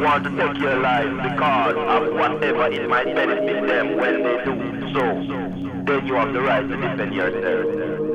want to take your life because of whatever it might benefit them when they do so, then you have the right to defend yourself.